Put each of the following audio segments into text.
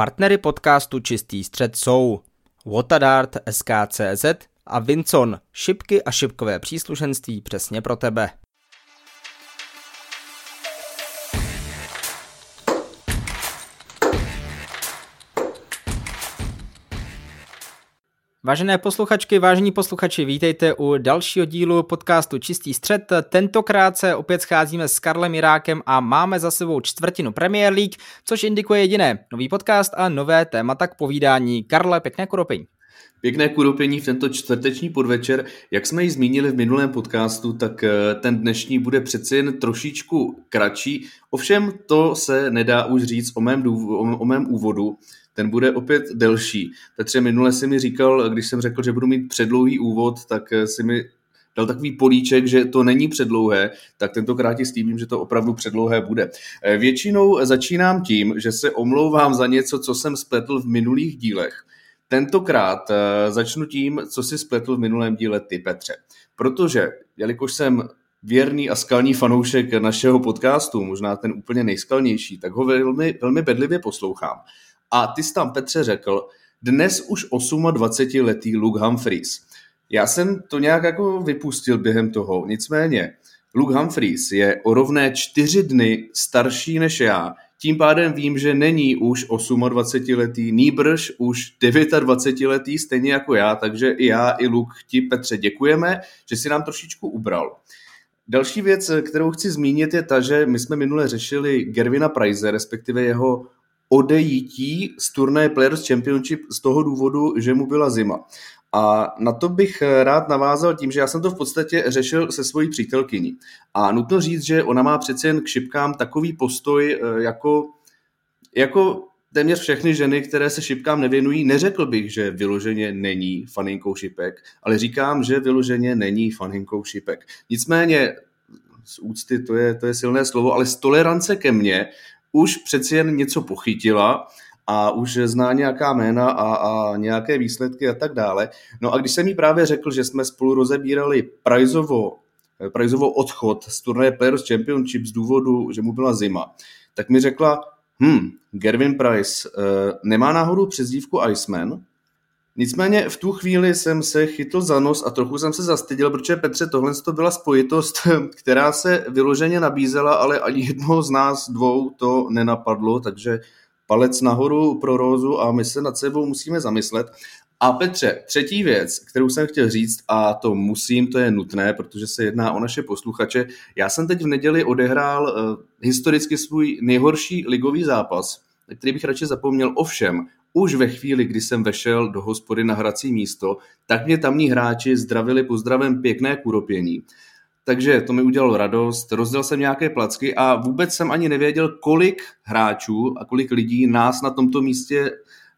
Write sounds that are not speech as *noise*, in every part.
Partnery podcastu Čistý střed jsou Watadart, SKCZ a Vincon, šipky a šipkové příslušenství přesně pro tebe. Vážené posluchačky, vážení posluchači, vítejte u dalšího dílu podcastu Čistý střed. Tentokrát se opět scházíme s Karlem Irákem a máme za sebou čtvrtinu Premier League, což indikuje jediné, nový podcast a nové témata k povídání. Karle, pěkné kuropení. Pěkné kuropení v tento čtvrteční podvečer. Jak jsme ji zmínili v minulém podcastu, tak eh, ten dnešní bude přeci jen trošičku kratší. Ovšem to se nedá už říct o mém, důvod, o mém úvodu ten bude opět delší. Petře, minule si mi říkal, když jsem řekl, že budu mít předlouhý úvod, tak eh, si mi dal takový políček, že to není předlouhé, tak tentokrát ti slíbím, že to opravdu předlouhé bude. Eh, většinou začínám tím, že se omlouvám za něco, co jsem spletl v minulých dílech. Tentokrát eh, začnu tím, co si spletl v minulém díle ty, Petře. Protože, jelikož jsem věrný a skalní fanoušek našeho podcastu, možná ten úplně nejskalnější, tak ho velmi, velmi bedlivě poslouchám. A ty jsi tam, Petře, řekl, dnes už 28-letý Luke Humphries. Já jsem to nějak jako vypustil během toho, nicméně Luke Humphries je o rovné čtyři dny starší než já, tím pádem vím, že není už 28-letý, nýbrž už 29-letý, stejně jako já, takže i já, i Luke ti, Petře, děkujeme, že si nám trošičku ubral. Další věc, kterou chci zmínit, je ta, že my jsme minule řešili Gervina Price, respektive jeho odejítí z turnaje Players Championship z toho důvodu, že mu byla zima. A na to bych rád navázal tím, že já jsem to v podstatě řešil se svojí přítelkyní. A nutno říct, že ona má přece jen k šipkám takový postoj eh, jako, jako téměř všechny ženy, které se šipkám nevěnují, neřekl bych, že vyloženě není faninkou šipek, ale říkám, že vyloženě není faninkou šipek. Nicméně z úcty, to je, to je silné slovo, ale z tolerance ke mně už přeci jen něco pochytila a už zná nějaká jména a, a nějaké výsledky a tak dále. No a když jsem jí právě řekl, že jsme spolu rozebírali Prizeovo, Prizeovo odchod z turnaje Players Championship z důvodu, že mu byla zima, tak mi řekla, hm, Gervin Price uh, nemá náhodou přezdívku Iceman? Nicméně v tu chvíli jsem se chytl za nos a trochu jsem se zastyděl, protože Petře, tohle to byla spojitost, *laughs* která se vyloženě nabízela, ale ani jednoho z nás dvou to nenapadlo, takže palec nahoru pro Rózu a my se nad sebou musíme zamyslet. A Petře, třetí věc, kterou jsem chtěl říct, a to musím, to je nutné, protože se jedná o naše posluchače. Já jsem teď v neděli odehrál uh, historicky svůj nejhorší ligový zápas, který bych radši zapomněl. Ovšem, už ve chvíli, kdy jsem vešel do hospody na hrací místo, tak mě tamní hráči zdravili pozdravem pěkné kuropění. Takže to mi udělalo radost, rozdělal jsem nějaké placky a vůbec jsem ani nevěděl, kolik hráčů a kolik lidí nás na tomto místě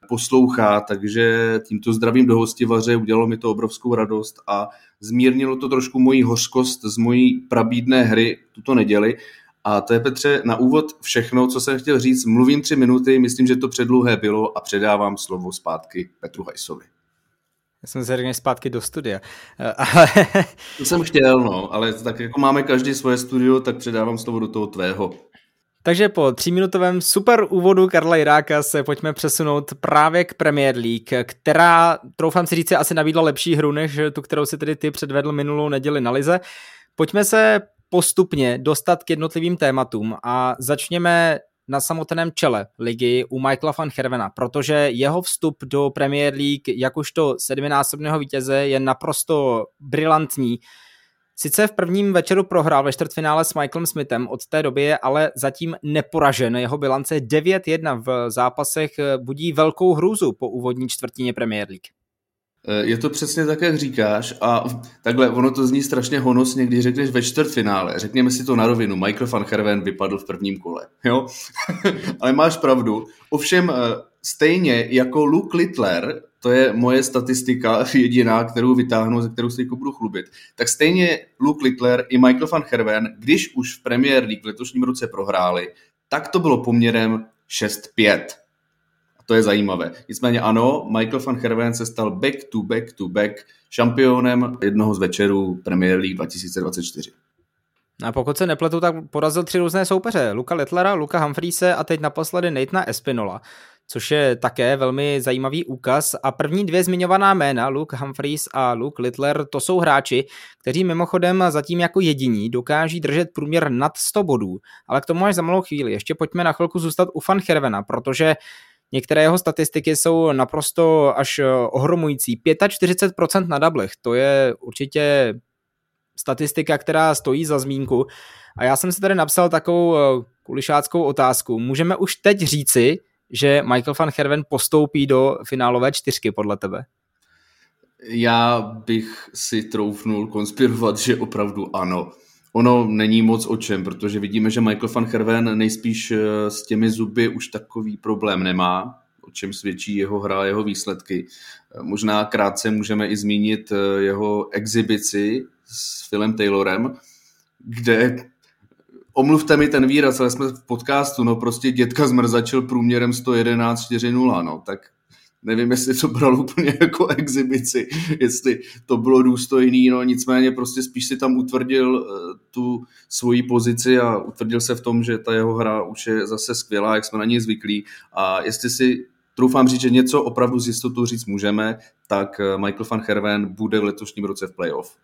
poslouchá, takže tímto zdravím do hostivaře udělalo mi to obrovskou radost a zmírnilo to trošku moji hořkost z mojí prabídné hry tuto neděli a to je Petře na úvod všechno, co jsem chtěl říct. Mluvím tři minuty, myslím, že to předlouhé bylo a předávám slovo zpátky Petru Hajsovi. Já jsem se zpátky do studia. *laughs* to jsem chtěl, no, ale tak jako máme každý svoje studio, tak předávám slovo do toho tvého. Takže po tříminutovém super úvodu Karla Jiráka se pojďme přesunout právě k Premier League, která, troufám si říct, asi nabídla lepší hru, než tu, kterou si tedy ty předvedl minulou neděli na Lize. Pojďme se postupně dostat k jednotlivým tématům a začněme na samotném čele ligy u Michaela van Hervena, protože jeho vstup do Premier League jakožto sedminásobného vítěze je naprosto brilantní. Sice v prvním večeru prohrál ve čtvrtfinále s Michaelem Smithem, od té doby je ale zatím neporažen. Jeho bilance 9-1 v zápasech budí velkou hrůzu po úvodní čtvrtině Premier League. Eh, je to přesně tak, jak říkáš a takhle, ono to zní strašně honosně, když řekneš ve čtvrtfinále. Řekněme si to na rovinu, Michael van Herven vypadl v prvním kole, jo? *laughs* Ale máš pravdu. Ovšem eh, stejně jako Luke Littler, to je moje statistika *laughs* jediná, kterou vytáhnu, ze kterou se budu chlubit, tak stejně Luke Littler i Michael van Herven, když už v Premier League v letošním roce prohráli, tak to bylo poměrem 6-5 to je zajímavé. Nicméně ano, Michael van Herven se stal back to back to back šampionem jednoho z večerů Premier League 2024. A pokud se nepletu, tak porazil tři různé soupeře. Luka Lettlera, Luka Humphreese a teď naposledy Nathana Espinola. což je také velmi zajímavý úkaz. A první dvě zmiňovaná jména, Luke Humphreys a Luke Littler, to jsou hráči, kteří mimochodem zatím jako jediní dokáží držet průměr nad 100 bodů. Ale k tomu až za malou chvíli. Ještě pojďme na chvilku zůstat u Fan Hervena, protože Některé jeho statistiky jsou naprosto až ohromující. 45% na dablech, to je určitě statistika, která stojí za zmínku. A já jsem si tady napsal takovou eh, kulišáckou otázku. Můžeme už teď říci, že Michael van Herven postoupí do finálové čtyřky podle tebe? Já bych si troufnul konspirovat, že opravdu ano. Ono není moc o čem, protože vidíme, že Michael van Herven nejspíš eh, s těmi zuby už takový problém nemá, o čem svědčí jeho hra, jeho výsledky. Eh, možná krátce můžeme i zmínit jeho exibici s Philem Taylorem, kde omluvte mi ten výraz, ale jsme v podcastu, no prostě dětka zmrzačil průměrem 111 4-0, no tak nevím, jestli to bral úplně jako exibici, jestli to bylo důstojný, no nicméně prostě spíš si tam utvrdil uh, tu svoji pozici a utvrdil se v tom, že ta jeho hra už je zase skvělá, jak jsme na něj zvyklí a jestli si troufám říct, že něco opravdu z jistotou říct můžeme, tak eh, Michael van Herven bude v letošním roce v playoff.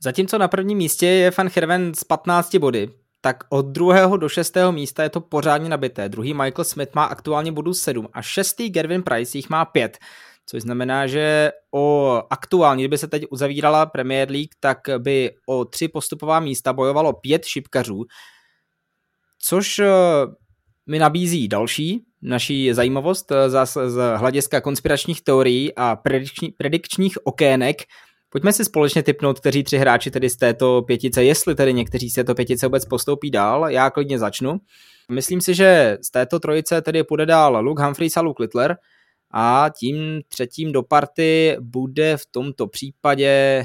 Zatímco na prvním místě je Van Herven s 15 body, tak od druhého do šestého místa je to pořádně nabité. Druhý Michael Smith má aktuálně bodů 7 a šestý Gervin Price jich má 5. Což znamená, že o aktuálně, kdyby se teď uzavírala Premier League, tak by o tři postupová místa bojovalo pět šipkařů, což eh, mi nabízí další naší zajímavost eh, z hlediska konspiračních teorií a predikční, predikčních okének, Pojďme si společně typnout, kteří tři hráči tedy z této pětice, jestli tedy někteří z této pětice vůbec postoupí dál. Já klidně začnu. Myslím si, že z této trojice tedy půjde dál Luke Humphreys a Luke Littler a tím třetím do party bude v tomto případě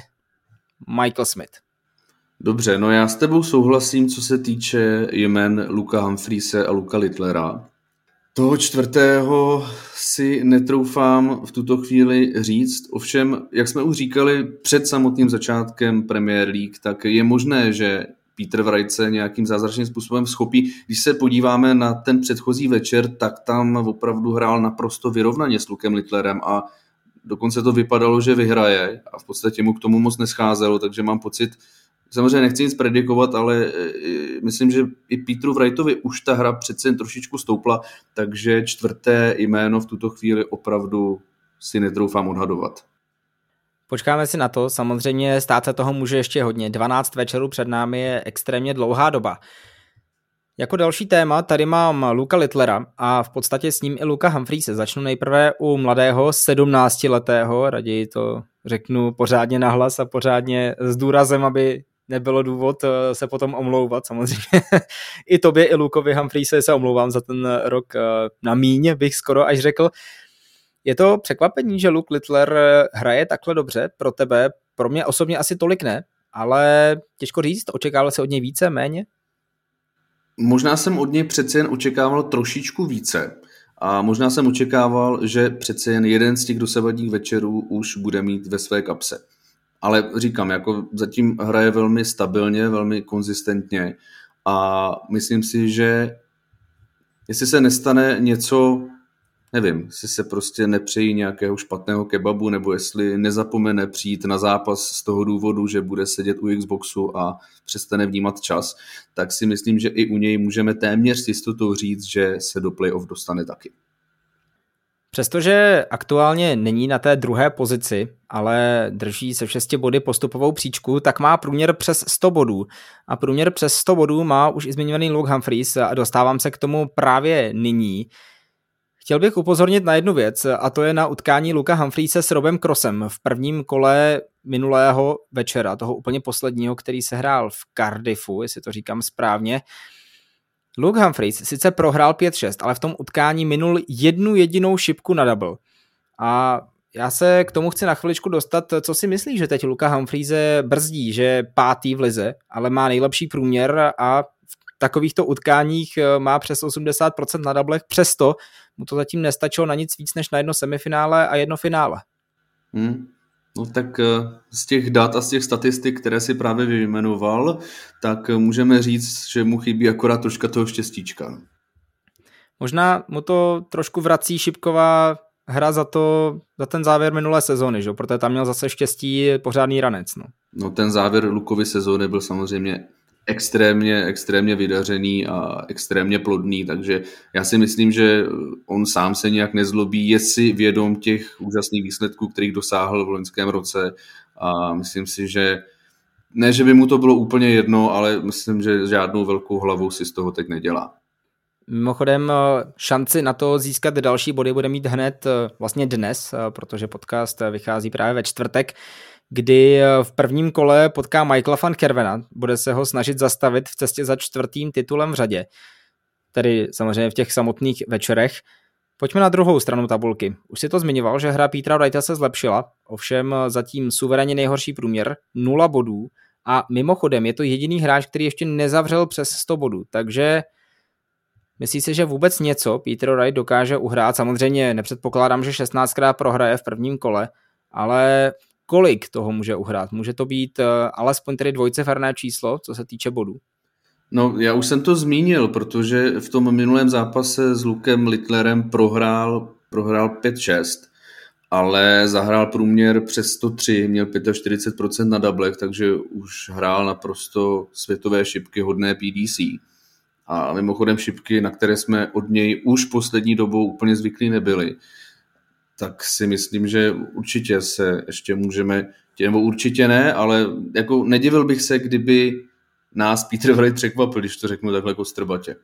Michael Smith. Dobře, no já s tebou souhlasím, co se týče jmen Luka Humphreys a Luka Littlera. Toho čtvrtého si netroufám v tuto chvíli říct. Ovšem, jak jsme už říkali před samotným začátkem Premier League, tak je možné, že Peter se nějakým zázračným způsobem schopí. Když se podíváme na ten předchozí večer, tak tam opravdu hrál naprosto vyrovnaně s Lukem Littlerem a dokonce to vypadalo, že vyhraje a v podstatě mu k tomu moc nescházelo, takže mám pocit, Samozřejmě nechci nic predikovat, ale e, e, myslím, že i Petru Wrightovi už ta hra přece jen trošičku stoupla, takže čtvrté jméno v tuto chvíli opravdu si netroufám odhadovat. Počkáme si na to, samozřejmě stát se toho může ještě hodně. 12 večerů před námi je extrémně dlouhá doba. Jako další téma tady mám Luka Littlera a v podstatě s ním i Luka Humphreys. Začnu nejprve u mladého 17-letého, raději to řeknu pořádně nahlas a pořádně s důrazem, aby nebylo důvod eh, se potom omlouvat, samozřejmě. *laughs* I tobě, i Lukovi Humphreys se omlouvám za ten rok eh, na míň, bych skoro až řekl. Je to překvapení, že Luke Littler eh, hraje takhle dobře pro tebe, pro mě osobně asi tolik ne, ale těžko říct, očekával se od něj více, méně? Možná jsem od něj přece jen očekával trošičku více. A možná jsem očekával, že přece jen jeden z těch dosavadních večerů už bude mít ve své kapse ale říkám, jako zatím hraje velmi stabilně, velmi konzistentně a myslím si, že jestli se nestane něco, nevím, jestli se prostě nepřejí nějakého špatného kebabu, nebo jestli nezapomene přijít na zápas z toho důvodu, že bude sedět u Xboxu a přestane vnímat čas, tak si myslím, že i u něj můžeme téměř s jistotou říct, že se do playoff dostane taky. Přestože aktuálně není na té druhé pozici, ale drží se 6 body postupovou příčku, tak má průměr přes 100 bodů. A průměr přes 100 bodů má už i zmiňovaný Luke Humphreys a dostávám se k tomu právě nyní. Chtěl bych upozornit na jednu věc a to je na utkání Luka Humphreys s Robem Crossem v prvním kole minulého večera, toho úplně posledního, který se hrál v Cardiffu, jestli to říkám správně. Luke Humphreys sice prohrál 5-6, ale v tom utkání minul jednu jedinou šipku na double. A já se k tomu chci na chviličku dostat, co si myslíš, že teď Luka Humphreys brzdí, že pátý v lize, ale má nejlepší průměr a v takovýchto utkáních eh, má přes 80% na doublech, přesto mu to zatím nestačilo na nic víc než na jedno semifinále a jedno finále. Hmm. No tak eh, z těch dat a z těch statistik, které si právě vyjmenoval, tak eh, můžeme říct, že mu chybí akorát troška toho štěstíčka. Možná mu to trošku vrací Šipková hra za to, za ten závěr minulé sezóny, že? protože tam měl zase štěstí pořádný ranec. No. no ten závěr Lukovy sezóny byl samozřejmě extrémně, extrémně vydařený a extrémně plodný, takže já si myslím, že on sám se nějak nezlobí, je si vědom těch úžasných výsledků, kterých dosáhl v loňském roce a myslím si, že ne, že by mu to bylo úplně jedno, ale myslím, že žádnou velkou hlavu si z toho teď nedělá. Mimochodem šanci na to získat další body bude mít hned vlastně dnes, protože podcast vychází právě ve čtvrtek kdy eh, v prvním kole potká Michaela van Kervena, bude se ho snažit zastavit v cestě za čtvrtým titulem v řadě, tedy samozřejmě v těch samotných večerech. Pojďme na druhou stranu tabulky. Už si to zmiňoval, že hra Petra Wrighta se zlepšila, ovšem eh, zatím suverénně nejhorší průměr, 0 bodů. A mimochodem je to jediný hráč, který ještě nezavřel přes 100 bodů, takže Myslí si, že vůbec něco Peter Wright dokáže uhrát? Samozřejmě nepředpokládám, že 16krát prohraje v prvním kole, ale kolik toho může uhrát? Může to být uh, alespoň tedy dvojceferné číslo, co se týče bodů? No, já už jsem to zmínil, protože v tom minulém zápase s Lukem Littlerem prohrál, prohrál 5-6, ale zahrál průměr přes 103, měl 45% na doublech, takže už hrál naprosto světové šipky hodné PDC. A mimochodem šipky, na které jsme od něj už poslední dobou úplně zvyklí nebyli tak si myslím, že určitě se ještě můžeme, nebo určitě ne, ale jako nedivil bych se, kdyby nás Peter Wright překvapil, když to řeknu takhle jako strbatě.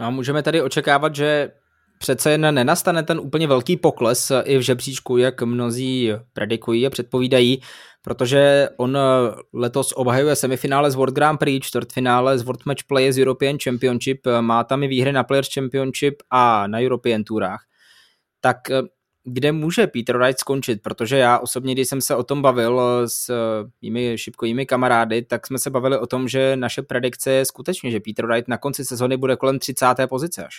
No a můžeme tady očekávat, že přece jen nenastane ten úplně velký pokles i v žebříčku, jak mnozí predikují a předpovídají, protože on letos obhajuje semifinále z World Grand Prix, čtvrtfinále z World Match Play z European Championship, má tam i výhry na Players Championship a na European Tourách. Tak kde může Peter Wright skončit, protože já osobně, když jsem se o tom bavil s mými šipkovými kamarády, tak jsme se bavili o tom, že naše predikce je skutečně, že Peter Wright na konci sezony bude kolem 30. pozice až.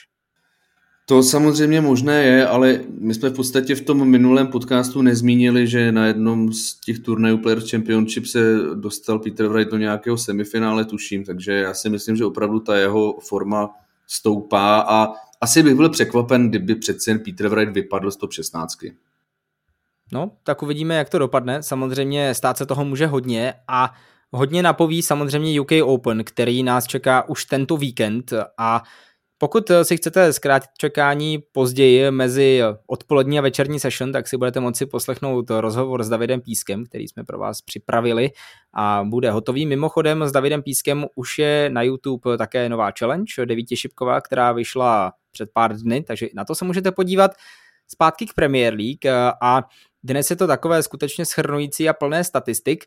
To samozřejmě možné je, ale my jsme v podstatě v tom minulém podcastu nezmínili, že na jednom z těch turnajů Players Championship se dostal Peter Wright do nějakého semifinále, tuším, takže já si myslím, že opravdu ta jeho forma stoupá a asi bych byl překvapen, kdyby přece jen Peter Wright vypadl z top 16. No, tak uvidíme, jak to dopadne. Samozřejmě stát se toho může hodně a hodně napoví samozřejmě UK Open, který nás čeká už tento víkend a pokud si chcete zkrátit čekání později mezi odpolední a večerní session, tak si budete moci poslechnout rozhovor s Davidem Pískem, který jsme pro vás připravili a bude hotový. Mimochodem s Davidem Pískem už je na YouTube také nová challenge, devítišipková, která vyšla před pár dny, takže na to se můžete podívat. Zpátky k Premier League a dnes je to takové skutečně schrnující a plné statistik.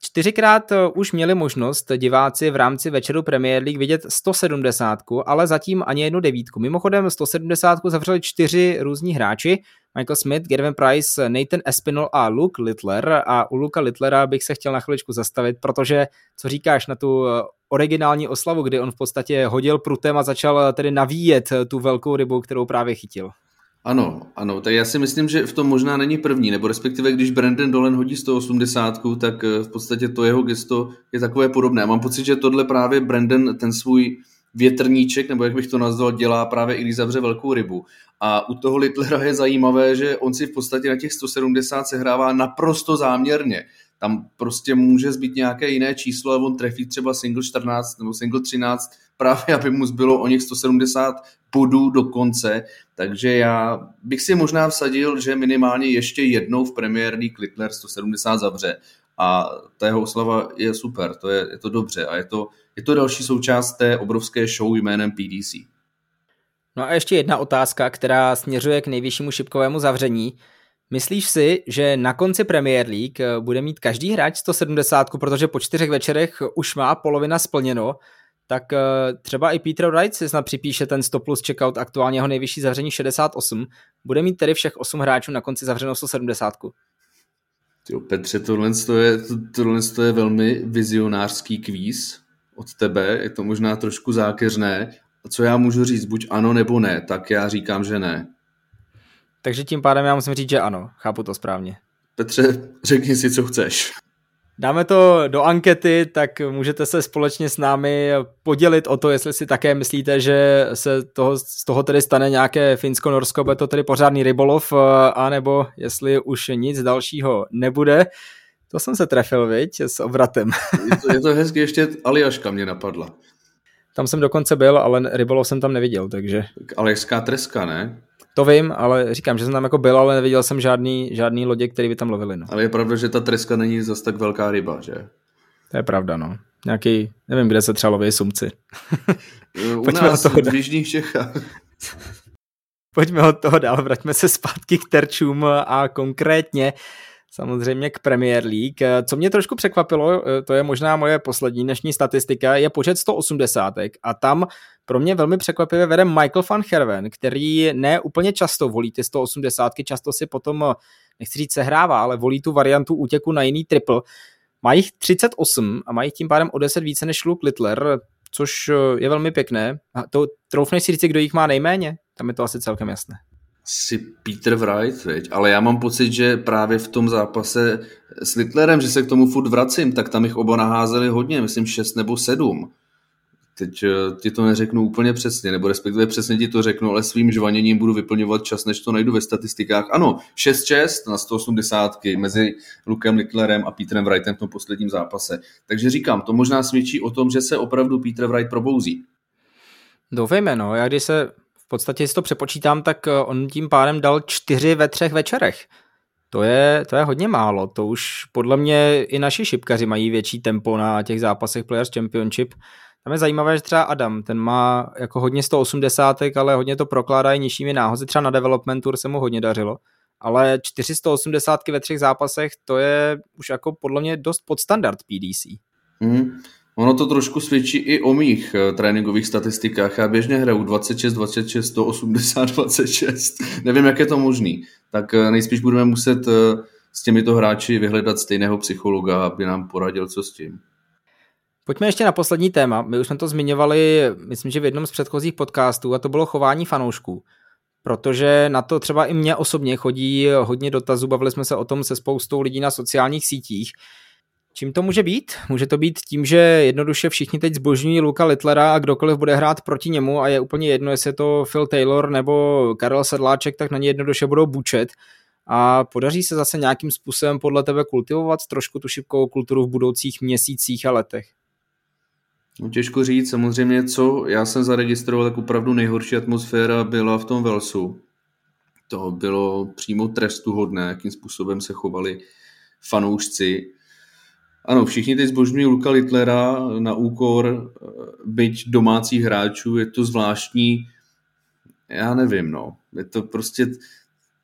Čtyřikrát eh, už měli možnost diváci v rámci večeru Premier League vidět 170, ale zatím ani jednu devítku. Mimochodem 170 zavřeli čtyři různí hráči, Michael Smith, Gavin Price, Nathan Espinol a Luke Littler a u Luka Littlera bych se chtěl na chviličku zastavit, protože co říkáš na tu eh, originální oslavu, kdy on v podstatě hodil prutem a začal eh, tedy navíjet tu velkou rybu, kterou právě chytil. Ano, ano, tak já si myslím, že v tom možná není první, nebo respektive když Brandon Dolan hodí 180, tak eh, v podstatě to jeho gesto je takové podobné. Mám pocit, že tohle právě Brandon ten svůj větrníček, nebo jak bych to nazval, dělá právě i když zavře velkou rybu. A u toho Littlera je zajímavé, že on si v podstatě na těch 170 sehrává naprosto záměrně. Tam prostě může zbyt nějaké jiné číslo a on trefí třeba single 14 nebo single 13, právě aby mu zbylo o něch 170 bodů do konce, takže já bych si možná vsadil, že minimálně ještě jednou v Premier League Littler 170 zavře a ta jeho oslava je super, to je, je to dobře a je to, je to další součást té obrovské show jménem PDC. No a ještě jedna otázka, která směřuje k nejvyššímu šipkovému zavření. Myslíš si, že na konci Premier League bude mít každý hráč 170, protože po čtyřech večerech už má polovina splněno, tak eh, třeba i Peter Wright si snad připíše ten 100 plus checkout, aktuálně jeho nejvyšší zavření 68, bude mít tedy všech 8 hráčů na konci zavřenou 170. Jo, Petře, tohle je, tohle je velmi vizionářský kvíz od tebe, je to možná trošku zákeřné. A co já můžu říct, buď ano nebo ne, tak já říkám, že ne. Takže tím pádem já musím říct, že ano, chápu to správně. Petře, řekni si, co chceš. Dáme to do ankety, tak můžete se společně s námi podělit o to, jestli si také myslíte, že se toho, z toho tedy stane nějaké Finsko-Norsko, bude to tedy pořádný rybolov, anebo jestli už nic dalšího nebude. To jsem se trefil, viď, s obratem. *laughs* Je to, je to hezky, ještě Aliaška mě napadla. Tam jsem dokonce byl, ale rybolov jsem tam neviděl, takže... Aljašská treska, ne? To vím, ale říkám, že jsem tam jako byl, ale neviděl jsem žádný, žádný lodě, který by tam lovili. No. Ale je pravda, že ta treska není zase tak velká ryba, že? To je pravda, no. Nějaký, nevím, kde se třeba loví sumci. U *laughs* Pojďme nás v Jižních Čechách. *laughs* Pojďme od toho dál, vraťme se zpátky k terčům a konkrétně samozřejmě k Premier League. Co mě trošku překvapilo, to je možná moje poslední dnešní statistika, je počet 180 a tam pro mě velmi překvapivě vede Michael van Herven, který ne úplně často volí ty 180, často si potom, nechci říct sehrává, ale volí tu variantu útěku na jiný triple. Má jich 38 a mají tím pádem o 10 více než Luke Littler, což je velmi pěkné. A to troufneš si říct, kdo jich má nejméně? Tam je to asi celkem jasné si Peter Wright, veď? ale já mám pocit, že právě v tom zápase s Littlerem, že se k tomu furt vracím, tak tam jich oba naházeli hodně, myslím 6 nebo 7. Teď eh, ti to neřeknu úplně přesně, nebo respektive přesně ti to řeknu, ale svým žvaněním budu vyplňovat čas, než to najdu ve statistikách. Ano, 6-6 na 180 mezi Lukem Littlerem a Petrem Wrightem v tom posledním zápase. Takže říkám, to možná svědčí o tom, že se opravdu Peter Wright probouzí. Doufejme, no. Já když se v podstatě si to přepočítám, tak eh, on tím pádem dal čtyři ve třech večerech. To je, to je hodně málo, to už podle mě i naši šipkaři mají větší tempo na těch zápasech Players Championship. Tam je zajímavé, že třeba Adam, ten má jako hodně 180, ale hodně to prokládá i nižšími náhozy, třeba na Development Tour se mu hodně dařilo. Ale 480 ve třech zápasech, to je už jako podle mě dost podstandard PDC. Mm. Ono to trošku svědčí i o mých uh, tréninkových statistikách. Já běžně hraju 26, 26, 180, 26. Nevím, jak je to možný. Tak uh, nejspíš budeme muset uh, s těmito hráči vyhledat stejného psychologa, aby nám poradil, co s tím. Pojďme ještě na poslední téma. My už jsme to zmiňovali, myslím, že v jednom z předchozích podcastů, a to bylo chování fanoušků. Protože na to třeba i mě osobně chodí hodně dotazů, bavili jsme se o tom se spoustou lidí na sociálních sítích, Čím to může být? Může to být tím, že jednoduše všichni teď zbožňují Luka Littlera a kdokoliv bude hrát proti němu a je úplně jedno, jestli je to Phil Taylor nebo Karel Sedláček, tak na ně jednoduše budou bučet a podaří se zase nějakým způsobem podle tebe kultivovat trošku tu šipkovou kulturu v budoucích měsících a letech? No, těžko říct, samozřejmě, co já jsem zaregistroval, tak opravdu nejhorší atmosféra byla v tom Velsu. To bylo přímo trestuhodné, jakým způsobem se chovali fanoušci. Ano, všichni teď zbožňují Luka Littlera na úkor eh, byť domácích hráčů, je to zvláštní, já nevím, no. Je to prostě,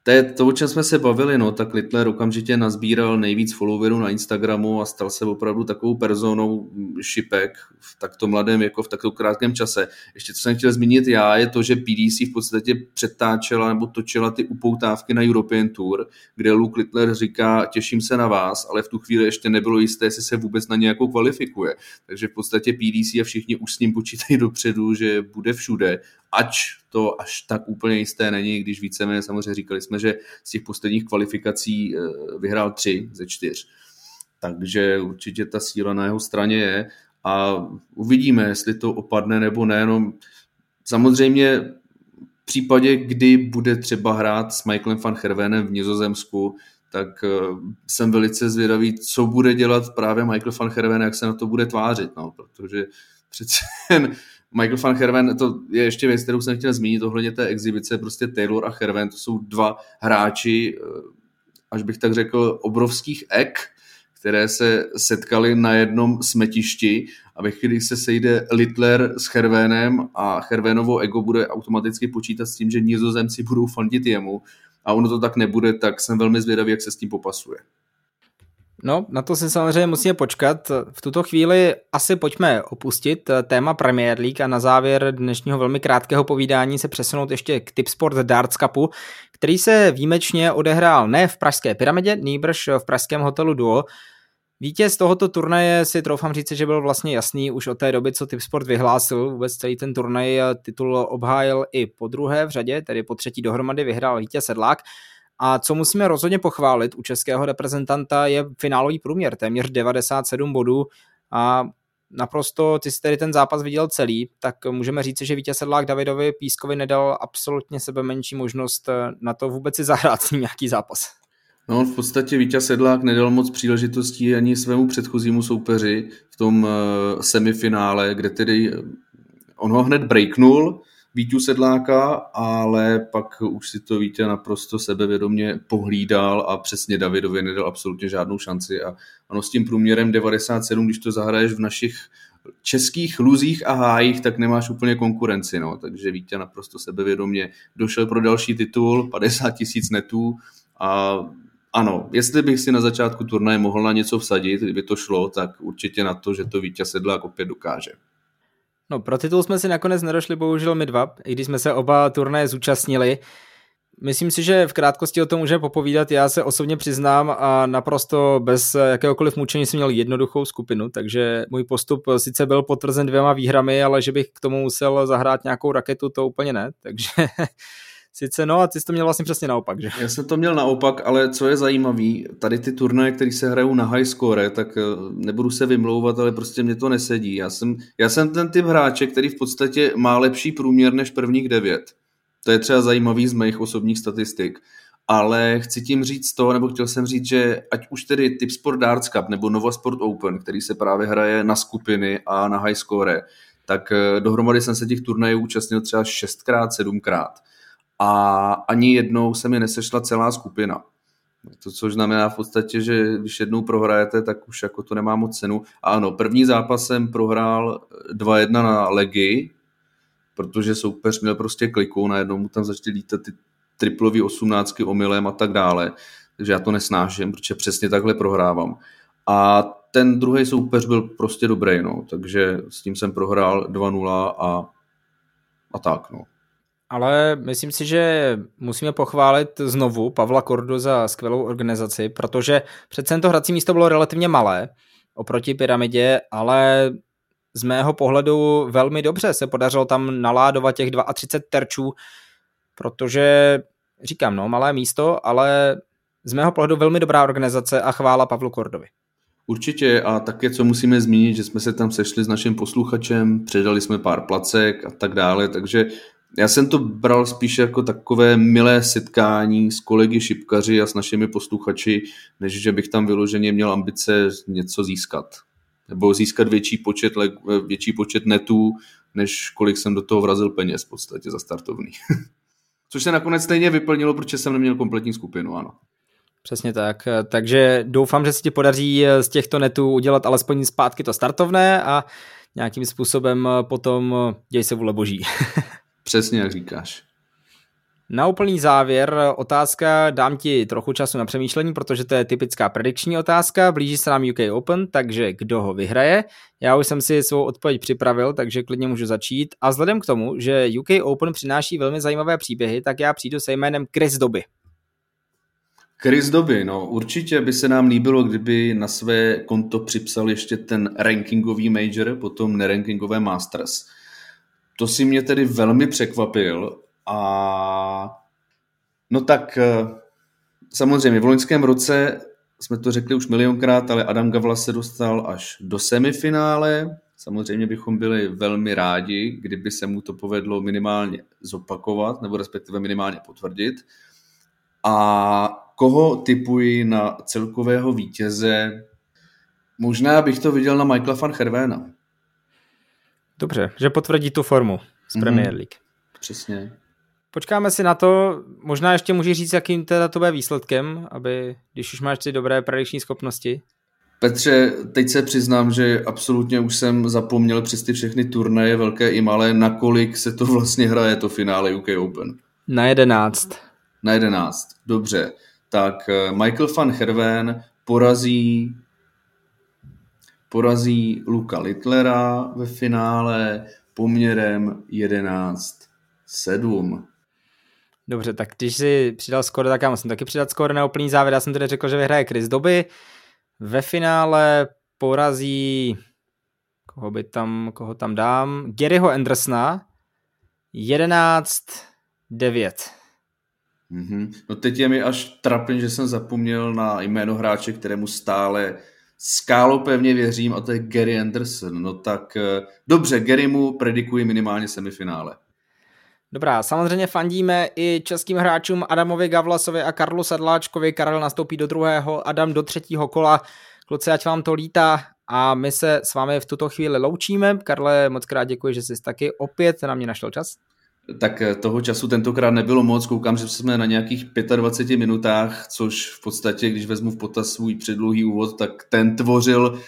to, je to, o čem jsme se bavili, no, tak Littler okamžitě nazbíral nejvíc followerů na Instagramu a stal se opravdu takovou personou šipek v takto mladém jako v takto krátkém čase. Ještě co jsem chtěl zmínit já, je to, že PDC v podstatě přetáčela nebo točila ty upoutávky na European Tour, kde Luke Littler říká, těším se na vás, ale v tu chvíli ještě nebylo jisté, jestli se vůbec na nějakou kvalifikuje. Takže v podstatě PDC a všichni už s ním počítají dopředu, že bude všude ač to až tak úplně jisté není, když víceméně samozřejmě říkali jsme, že z těch posledních kvalifikací eh, vyhrál tři ze čtyř. Takže určitě ta síla na jeho straně je a uvidíme, jestli to opadne nebo ne. No, samozřejmě v případě, kdy bude třeba hrát s Michaelem van Hervenem v Nizozemsku, tak eh, jsem velice zvědavý, co bude dělat právě Michael van Herven, jak se na to bude tvářit, no, protože přece jen Michael van Herven, to je ještě věc, kterou jsem chtěl zmínit ohledně té exibice, prostě Taylor a Herven, to jsou dva hráči, eh, až bych tak řekl, obrovských ek, které se setkali na jednom smetišti a ve chvíli, se sejde Littler s Hervénem a Hervénovo ego bude automaticky počítat s tím, že nizozemci budou fandit jemu a ono to tak nebude, tak jsem velmi zvědavý, jak se s tím popasuje. No, na to si samozřejmě musíme počkat. V tuto chvíli asi pojďme opustit téma Premier League a na závěr dnešního velmi krátkého povídání se přesunout ještě k Tipsport Darts Cupu, který se výjimečně odehrál ne v Pražské pyramidě, nýbrž v pražském hotelu Duo. Vítěz tohoto turnaje si troufám říct, že byl vlastně jasný už od té doby, co Tipsport vyhlásil. Vůbec celý ten turnaj titul obhájil i po druhé v řadě, tedy po třetí dohromady vyhrál vítěz Sedlák. A co musíme rozhodně pochválit u českého reprezentanta je finálový průměr, téměř 97 bodů a naprosto, ty jsi tedy ten zápas viděl celý, tak můžeme říct, že vítěz Sedlák Davidovi Pískovi nedal absolutně sebe menší možnost na to vůbec si *laughs* zahrát s ním nějaký zápas. No, v podstatě vítěz Sedlák nedal moc příležitostí ani svému předchozímu soupeři v tom uh, semifinále, kde tedy on ho hned breaknul, Víťu Sedláka, ale pak už si to Vítě naprosto sebevědomě pohlídal a přesně Davidovi nedal absolutně žádnou šanci a ano, s tím průměrem 97, když to zahraješ v našich českých luzích a hájích, tak nemáš úplně konkurenci, no. takže Vítě naprosto sebevědomě došel pro další titul, 50 tisíc netů a ano, jestli bych si na začátku turnaje mohl na něco vsadit, kdyby to šlo, tak určitě na to, že to Vítě Sedlák opět dokáže. No pro titul jsme si nakonec nedošli bohužel my dva, i když jsme se oba turnaje zúčastnili. Myslím si, že v krátkosti o tom můžeme popovídat. Já se osobně přiznám a naprosto bez jakéhokoliv mučení jsem měl jednoduchou skupinu, takže můj postup sice byl potvrzen dvěma výhrami, ale že bych k tomu musel zahrát nějakou raketu, to úplně ne. Takže *laughs* sice no a ty jsi to měl vlastně přesně naopak, že? Já jsem to měl naopak, ale co je zajímavý, tady ty turnaje, které se hrajou na high score, tak eh, nebudu se vymlouvat, ale prostě mě to nesedí. Já jsem, já jsem ten typ hráče, který v podstatě má lepší průměr než prvních devět. To je třeba zajímavý z mých osobních statistik. Ale chci tím říct to, nebo chtěl jsem říct, že ať už tedy Tip Sport Darts Cup nebo Nova Sport Open, který se právě hraje na skupiny a na high score, tak eh, dohromady jsem se těch turnajů účastnil třeba šestkrát, sedmkrát a ani jednou se mi nesešla celá skupina. To, což znamená v podstatě, že když jednou prohrajete, tak už jako to nemá moc cenu. A ano, první zápas jsem prohrál 2-1 na Legi, protože soupeř měl prostě kliku, najednou mu tam začaly lítat ty triplový osmnáctky omylem a tak dále. Takže já to nesnáším, protože přesně takhle prohrávám. A ten druhý soupeř byl prostě dobrý, no, takže s tím jsem prohrál 2-0 a, a tak, no ale myslím si, že musíme pochválit znovu Pavla Kordu za skvělou organizaci, protože přece to hrací místo bylo relativně malé oproti pyramidě, ale z mého pohledu velmi dobře se podařilo tam naládovat těch 32 terčů, protože říkám, no, malé místo, ale z mého pohledu velmi dobrá organizace a chvála Pavlu Kordovi. Určitě a také, co musíme zmínit, že jsme se tam sešli s naším posluchačem, předali jsme pár placek a tak dále, takže já jsem to bral spíš jako takové milé setkání s kolegy šipkaři a s našimi posluchači, než že bych tam vyloženě měl ambice něco získat. Nebo získat větší počet, větší počet netů, než kolik jsem do toho vrazil peněz v podstatě za startovný. *laughs* Což se nakonec stejně vyplnilo, protože jsem neměl kompletní skupinu, ano. Přesně tak. Takže doufám, že se ti podaří z těchto netů udělat alespoň zpátky to startovné a nějakým způsobem potom děj se vůle boží. *laughs* Přesně jak říkáš. Na úplný závěr otázka, dám ti trochu času na přemýšlení, protože to je typická predikční otázka, blíží se nám UK Open, takže kdo ho vyhraje? Já už jsem si svou odpověď připravil, takže klidně můžu začít. A vzhledem k tomu, že UK Open přináší velmi zajímavé příběhy, tak já přijdu se jménem Chris Doby. Chris Doby, no určitě by se nám líbilo, kdyby na své konto připsal ještě ten rankingový major, potom nerankingové Masters to si mě tedy velmi překvapil a no tak eh, samozřejmě v loňském roce jsme to řekli už milionkrát, ale Adam Gavla se dostal až do semifinále. Samozřejmě bychom byli velmi rádi, kdyby se mu to povedlo minimálně zopakovat, nebo respektive minimálně potvrdit. A koho typuji na celkového vítěze? Možná bych to viděl na Michaela van Hervéna. Dobře, že potvrdí tu formu z Premier mhm. League. Mm, přesně. Počkáme si na to, možná ještě můžeš říct, jakým teda to bude výsledkem, aby, když už máš ty dobré predikční schopnosti. Petře, teď se přiznám, že absolutně už jsem zapomněl přes ty všechny turnaje, velké i malé, nakolik se to vlastně hraje, to finále UK Open. Na jedenáct. Na jedenáct, dobře. Tak eh, Michael van Herven porazí porazí Luka Littlera ve finále poměrem 11-7. Dobře, tak když si přidal skoro, tak já musím taky přidat skoro na úplný závěr. Já jsem tedy řekl, že vyhraje Chris Doby. Ve finále porazí koho by tam, koho tam dám, Garyho Andersona 11-9. Mm-hmm. No teď je mi až trapně, že jsem zapomněl na jméno hráče, kterému stále skálopevně věřím a to je Gary Anderson. No tak eh, dobře, Gary mu predikuji minimálně semifinále. Dobrá, samozřejmě fandíme i českým hráčům Adamovi Gavlasovi a Karlu Sedláčkovi. Karel nastoupí do druhého, Adam do třetího kola. Kluci, ať vám to lítá a my se s vámi v tuto chvíli loučíme. Karle, moc krát děkuji, že jsi taky opět na mě našel čas. Tak eh, toho času tentokrát nebylo moc, koukám, že jsme na nějakých 25 minutách, což v podstatě, když vezmu v potaz svůj předlouhý úvod, tak ten tvořil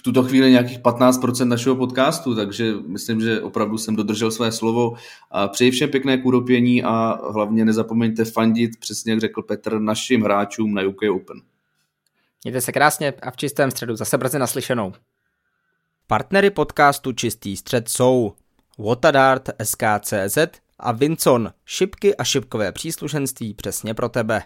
v tuto chvíli nějakých 15% našeho podcastu, takže myslím, že opravdu jsem dodržel své slovo. A přeji všem pěkné kůropění a hlavně nezapomeňte fandit, přesně jak řekl Petr, našim hráčům na UK Open. Mějte se krásně a v čistém středu zase brzy naslyšenou. Partnery podcastu Čistý střed jsou Watadart SKCZ a Vincon, šipky a šipkové příslušenství přesně pro tebe.